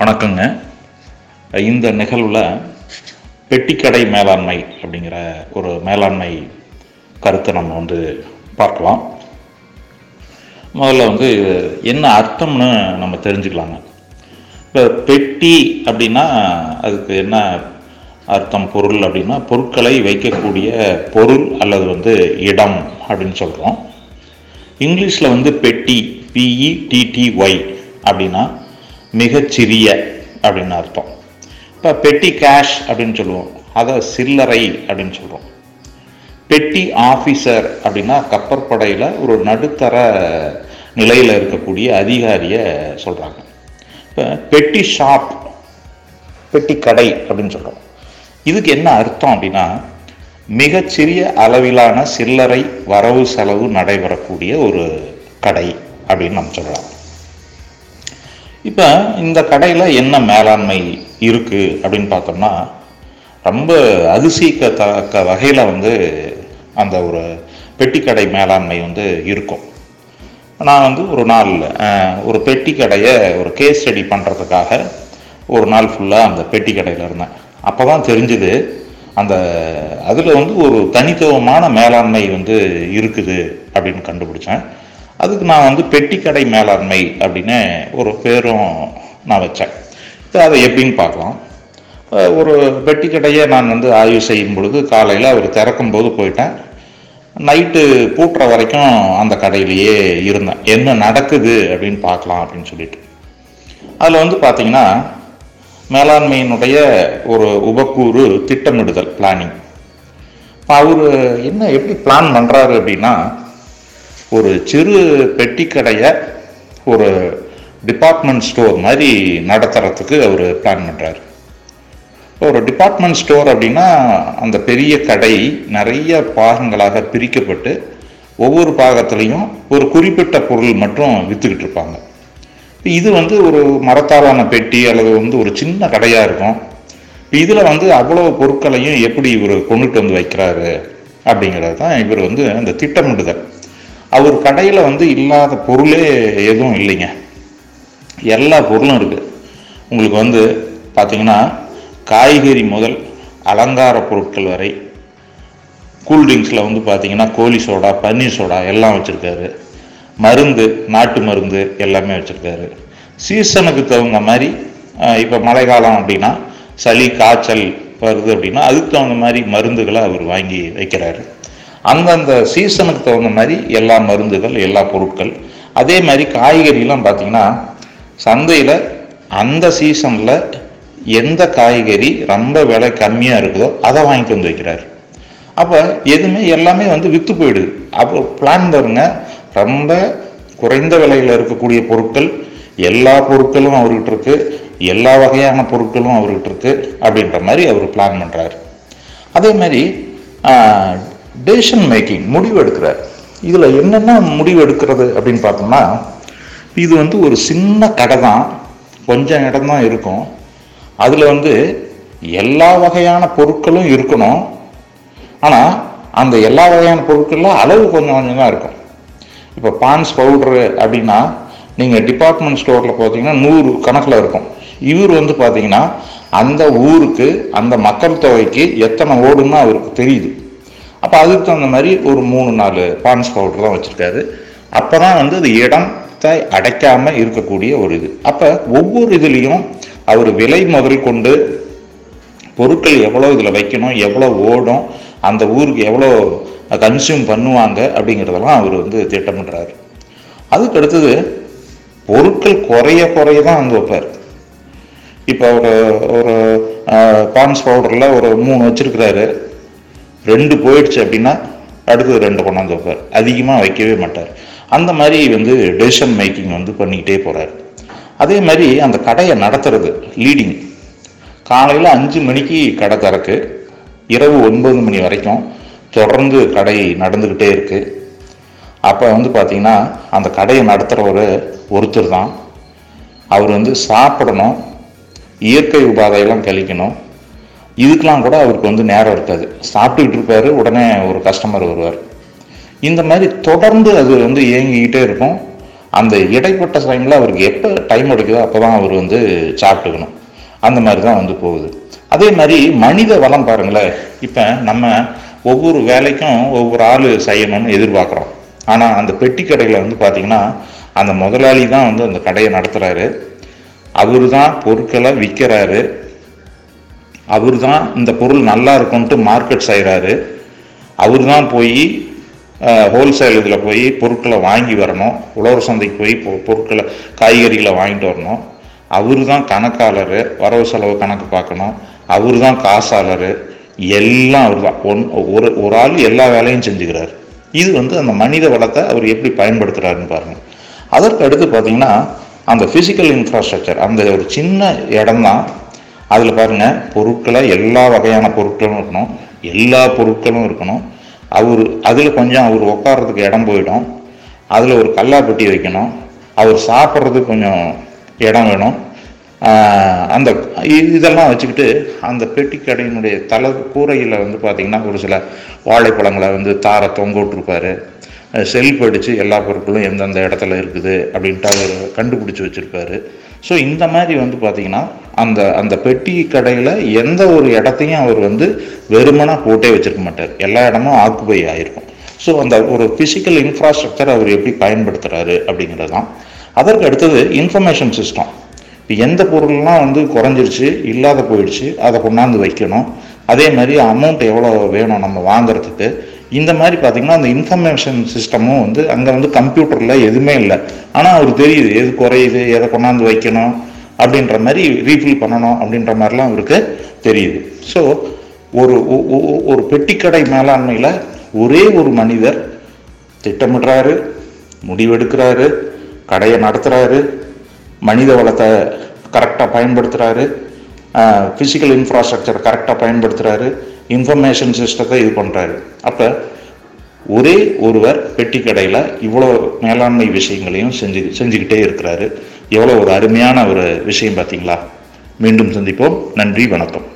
வணக்கங்க. இந்த நிகழ்வில் பெட்டிக்கடை மேலாண்மை அப்படிங்கிற ஒரு மேலாண்மை கருத்தை நம்ம வந்து பார்க்கலாம். முதல்ல வந்து என்ன அர்த்தம்னு நம்ம தெரிஞ்சுக்கலாங்க. இப்போ பெட்டி அப்படின்னா அதுக்கு என்ன அர்த்தம்? பொருள் அப்படின்னா பொருட்களை வைக்கக்கூடிய பொருள் அல்லது வந்து இடம் அப்படின்னு சொல்கிறோம் இங்கிலீஷில் வந்து பெட்டி பிஇடிடிஒய் அப்படின்னா மிகச்சிறிய அப்படின்னு அர்த்தம். இப்போ பெட்டி கேஷ் அப்படின்னு சொல்லுவோம். அதை சில்லறை அப்படின்னு சொல்கிறோம் பெட்டி ஆஃபீஸர் அப்படின்னா கப்பற்படையில் ஒரு நடுத்தர நிலையில் இருக்கக்கூடிய அதிகாரியை சொல்கிறாங்க இப்போ பெட்டி ஷாப் பெட்டி கடை அப்படின்னு சொல்கிறோம் இதுக்கு என்ன அர்த்தம் அப்படின்னா மிகச்சிறிய அளவிலான சில்லறை வரவு செலவு நடைபெறக்கூடிய ஒரு கடை அப்படின்னு நம்ம சொல்லலாம். இப்போ இந்த கடையில் என்ன மேலாண்மை இருக்குது அப்படின்னு பார்த்தோம்னா ரொம்ப அதிசயிக்கத்தக்க வகையில் வந்து அந்த ஒரு பெட்டிக்கடை மேலாண்மை வந்து இருக்கும். நான் வந்து ஒரு நாள் ஒரு பெட்டி கடையை ஒரு கேஸ் ஸ்டடி பண்ணுறதுக்காக ஒரு நாள் ஃபுல்லாக அந்த பெட்டி கடையில் இருந்தேன். அப்போ தான் தெரிஞ்சுது அந்த அதில் வந்து ஒரு தனித்துவமான மேலாண்மை வந்து இருக்குது அப்படின்னு கண்டுபிடிச்சேன். அதுக்கு நான் வந்து பெட்டிக்கடை மேலாண்மை அப்படின்னு ஒரு பேரும் நான் வச்சேன். இப்போ அதை எப்படின்னு பார்க்கலாம். ஒரு பெட்டிக்கடையை நான் வந்து ஆய்வு செய்யும் பொழுது காலையில் அவர் திறக்கும் போது போயிட்டேன். நைட்டு பூட்டுற வரைக்கும் அந்த கடையிலேயே இருந்தேன். என்ன நடக்குது அப்படின்னு பார்க்கலாம் அப்படின்னு சொல்லிட்டு. அதில் வந்து பார்த்தீங்கன்னா மேலாண்மையினுடைய ஒரு உபக்கூறு திட்டமிடுதல் பிளானிங் அவர் என்ன எப்படி பிளான் பண்ணுறாரு அப்படின்னா ஒரு சிறு பெட்டி கடையை ஒரு டிபார்ட்மெண்ட் ஸ்டோர் மாதிரி நடத்துறதுக்கு அவர் பிளான் பண்ணுறாரு ஒரு டிபார்ட்மெண்ட் ஸ்டோர் அப்படின்னா அந்த பெரிய கடை நிறைய பாகங்களாக பிரிக்கப்பட்டு ஒவ்வொரு பாகத்துலேயும் ஒரு குறிப்பிட்ட பொருள் மட்டும் விற்றுக்கிட்டு இருப்பாங்க. இது வந்து ஒரு மரத்தாலான பெட்டி அல்லது வந்து ஒரு சின்ன கடையாக இருக்கும். இதில் வந்து அவ்வளோ பொருட்களையும் எப்படி இவர் கொண்டுட்டு வந்து வைக்கிறாரு அப்படிங்கிறது தான் இவர் வந்து அந்த திட்டமிடுதல். அவர் கடையில் வந்து இல்லாத பொருளே எதுவும் இல்லைங்க. எல்லா பொருளும் இருக்குது உங்களுக்கு வந்து பார்த்தீங்கன்னா காய்கறி முதல் அலங்கார பொருட்கள் வரை கூல்ட்ரிங்க்ஸில் வந்து பார்த்திங்கன்னா கோழி சோடா பன்னீர் சோடா எல்லாம் வச்சுருக்காரு. மருந்து நாட்டு மருந்து எல்லாமே வச்சுருக்காரு. சீசனுக்கு தகுந்த மாதிரி இப்போ மழை காலம் அப்படின்னா சளி காய்ச்சல் வருது அப்படின்னா அதுக்கு தகுந்த மாதிரி மருந்துகளை அவர் வாங்கி வைக்கிறாரு. அந்தந்த சீசனுக்கு தகுந்த மாதிரி எல்லா மருந்துகள் எல்லா பொருட்கள். அதே மாதிரி காய்கறிலாம் பார்த்திங்கன்னா சந்தையில் அந்த சீசனில் எந்த காய்கறி ரொம்ப விலை கம்மியாக இருக்குதோ அதை வாங்கிட்டு வந்து வைக்கிறாரு. அப்போ எதுவுமே எல்லாமே வந்து விற்று போயிடுது. அப்போ பிளான் பாருங்க ரொம்ப குறைந்த விலையில் இருக்கக்கூடிய பொருட்கள் எல்லா பொருட்களும் அவர்கிட்ட இருக்கு எல்லா வகையான பொருட்களும் அவர்கிட்ட இருக்கு அப்படின்ற மாதிரி அவர் பிளான் பண்ணுறாரு அதே மாதிரி டெசிஷன் மேக்கிங் முடிவு எடுக்கிறார். இதில் என்னென்ன முடிவு எடுக்கிறது அப்படின்னு பார்த்தோம்னா இது வந்து ஒரு சின்ன கடை தான். கொஞ்சம் இடம் தான் இருக்கும். அதில் வந்து எல்லா வகையான பொருட்களும் இருக்கணும். ஆனால் அந்த எல்லா வகையான பொருட்களில் அளவு கொஞ்சம் கொஞ்சம் தான் இருக்கும். இப்போ பான்ஸ் பவுட்ரு அப்படின்னா நீங்கள் டிபார்ட்மெண்ட் ஸ்டோரில் பார்த்தீங்கன்னா நூறு கணக்கில் இருக்கும். இவர் வந்து பார்த்தீங்கன்னா அந்த ஊருக்கு அந்த மக்கள் தொகைக்கு எத்தனை ஓடுன்னு அவருக்கு தெரியுது. அப்போ அதுக்கு தகுந்த மாதிரி ஒரு மூணு நாலு பான்ஸ் பவுடர் தான் வச்சுருக்காரு. அப்போ தான் வந்து அது இடத்தை அடைக்காமல் இருக்கக்கூடிய ஒரு இது. அப்போ ஒவ்வொரு இதுலேயும் அவர் விலை முதல் கொண்டு பொருட்கள் எவ்வளோ இதில் வைக்கணும் எவ்வளோ ஓடும் அந்த ஊருக்கு எவ்வளோ கன்சியூம் பண்ணுவாங்க அப்படிங்கிறதெல்லாம் அவர் வந்து திட்டமிடுறாரு. அதுக்கு அடுத்தது பொருட்கள் குறைய குறைய தான் அங்கே வைப்பார். இப்போ ஒரு ஒரு பான்ஸ் பவுடரில் ஒரு மூணு வச்சுருக்கிறாரு. ரெண்டு போயிடுச்சு அப்படின்னா அடுத்தது ரெண்டு கொண்டாந்து வைப்பார். அதிகமாக வைக்கவே மாட்டார். அந்த மாதிரி வந்து டெசிஷன் மேக்கிங் வந்து பண்ணிக்கிட்டே போகிறார் அதே மாதிரி அந்த கடையை நடத்துறது லீடிங் காலையில் அஞ்சு மணிக்கு கடை திறக்கு. இரவு ஒன்பது மணி வரைக்கும் தொடர்ந்து கடை நடந்துக்கிட்டே இருக்குது அப்போ வந்து பார்த்திங்கன்னா அந்த கடையை நடத்துகிறவர் ஒருத்தர் தான். அவர் வந்து சாப்பிடணும் இயற்கை உபாதையெல்லாம் கழிக்கணும் இதுக்கெலாம் கூட அவருக்கு வந்து நேரம் இருக்காது. சாப்பிட்டுக்கிட்டு இருப்பார் உடனே ஒரு கஸ்டமர் வருவார். இந்த மாதிரி தொடர்ந்து அது வந்து இயங்கிக்கிட்டே இருக்கும். அந்த இடைப்பட்ட டைமில் அவருக்கு எப்போ டைம் எடுக்குதோ அப்போ தான் அவர் வந்து சாப்பிட்டுக்கணும். அந்த மாதிரி தான் வந்து போகுது. அதே மாதிரி மனித வளம் பாருங்களேன். இப்போ நம்ம ஒவ்வொரு வேலைக்கும் ஒவ்வொரு ஆள் செய்யணும்னு எதிர்பார்க்குறோம். ஆனால் அந்த பெட்டி கடையில் வந்து பார்த்திங்கன்னா அந்த முதலாளி தான் வந்து அந்த கடையை நடத்துகிறாரு அவர் தான் பொருட்களை விற்கிறாரு. அவர் தான் இந்த பொருள் நல்லா இருக்கும்ன்ட்டு மார்க்கெட் செய்கிறாரு அவர் தான் போய் ஹோல்சேல் இதில் போய் பொருட்களை வாங்கி வரணும். உழவர் சந்தைக்கு போய் பொ- பொருட்களை காய்கறிகளை வாங்கிட்டு வரணும். அவர் தான் கணக்காளர் வரவு செலவு கணக்கு பார்க்கணும். அவர் தான் காசாளர். எல்லாம் அவர் தான் ஒன் ஒரு ஒரு ஆள் எல்லா வேலையும் செஞ்சுக்கிறார். இது வந்து அந்த மனித வளத்தை அவர் எப்படி பயன்படுத்துகிறாருன்னு பாருங்கள் அதற்கு அடுத்து பார்த்தீங்கன்னா அந்த ஃபிசிக்கல் இன்ஃப்ராஸ்ட்ரக்சர் அந்த ஒரு சின்ன இடம் தான் அதில் பாருங்கள் பொருட்களை எல்லா வகையான பொருட்களும் இருக்கணும். எல்லா பொருட்களும் இருக்கணும். அவர் அதில் கொஞ்சம் அவர் உட்காரத்துக்கு இடம் போயிடும். அதில் ஒரு கல்லாப்பெட்டி வைக்கணும். அவர் சாப்பிட்றதுக்கு கொஞ்சம் இடம் வேணும். அந்த இதெல்லாம் வச்சுக்கிட்டு அந்த பெட்டி கடையினுடைய தலை கூரையில் வந்து பார்த்திங்கன்னா ஒரு சில வாழைப்பழங்களை வந்து தாரை தொங்க விட்டுருப்பாரு செல்ஃப் அடித்து எல்லா பொருட்களும் எந்தெந்த இடத்துல இருக்குது அப்படின்ட்டு அவர் கண்டுபிடிச்சி வச்சுருப்பாரு. ஸோ இந்த மாதிரி வந்து பார்த்திங்கன்னா அந்த அந்த பெட்டி கடையில் எந்த ஒரு இடத்தையும் அவர் வந்து வெறுமனாக போட்டே வச்சுருக்க மாட்டார். எல்லா இடமும் ஆக்குபை ஆயிருக்கும். ஸோ அந்த ஒரு ஃபிசிக்கல் இன்ஃப்ராஸ்ட்ரக்சர் அவர் எப்படி பயன்படுத்துகிறாரு அப்படிங்கிறது தான் அதற்கு அடுத்தது இன்ஃபர்மேஷன் சிஸ்டம் இப்போ எந்த பொருள்லாம் வந்து குறைஞ்சிருச்சு இல்லாத போயிடுச்சு அதை கொண்டாந்து வைக்கணும். அதே மாதிரி அமௌண்ட் எவ்வளோ வேணும் நம்ம வாங்குறதுக்கு. இந்த மாதிரி பார்த்தீங்கன்னா அந்த இன்ஃபர்மேஷன் சிஸ்டமும் வந்து அங்கே வந்து கம்ப்யூட்டரில் எதுவுமே இல்லை. ஆனால் அவர் தெரியுது எது குறையுது எதை கொண்டாந்து வைக்கணும் அப்படின்ற மாதிரி ரீஃபில் பண்ணணும் அப்படின்ற மாதிரிலாம் அவருக்கு தெரியுது. ஸோ ஒரு ஒரு பெட்டிக்கடை மேலாண்மையில் ஒரே ஒரு மனிதர் திட்டமிடுறாரு முடிவெடுக்கிறாரு கடையை நடத்துகிறாரு மனித வளத்தை கரெக்டாக பயன்படுத்துகிறாரு ஃபிசிக்கல் இன்ஃப்ராஸ்ட்ரக்சர் கரெக்டாக பயன்படுத்துகிறாரு இன்ஃபர்மேஷன் சிஸ்டத்தை இது பண்ணுறாரு அப்போ ஒரே ஒருவர் பெட்டி கடையில் இவ்வளோ மேலாண்மை விஷயங்களையும் செஞ்சு செஞ்சுக்கிட்டே இருக்கிறாரு. எவ்வளோ ஒரு அருமையான ஒரு விஷயம் பார்த்தீங்களா? மீண்டும் சந்திப்போம். நன்றி வணக்கம்.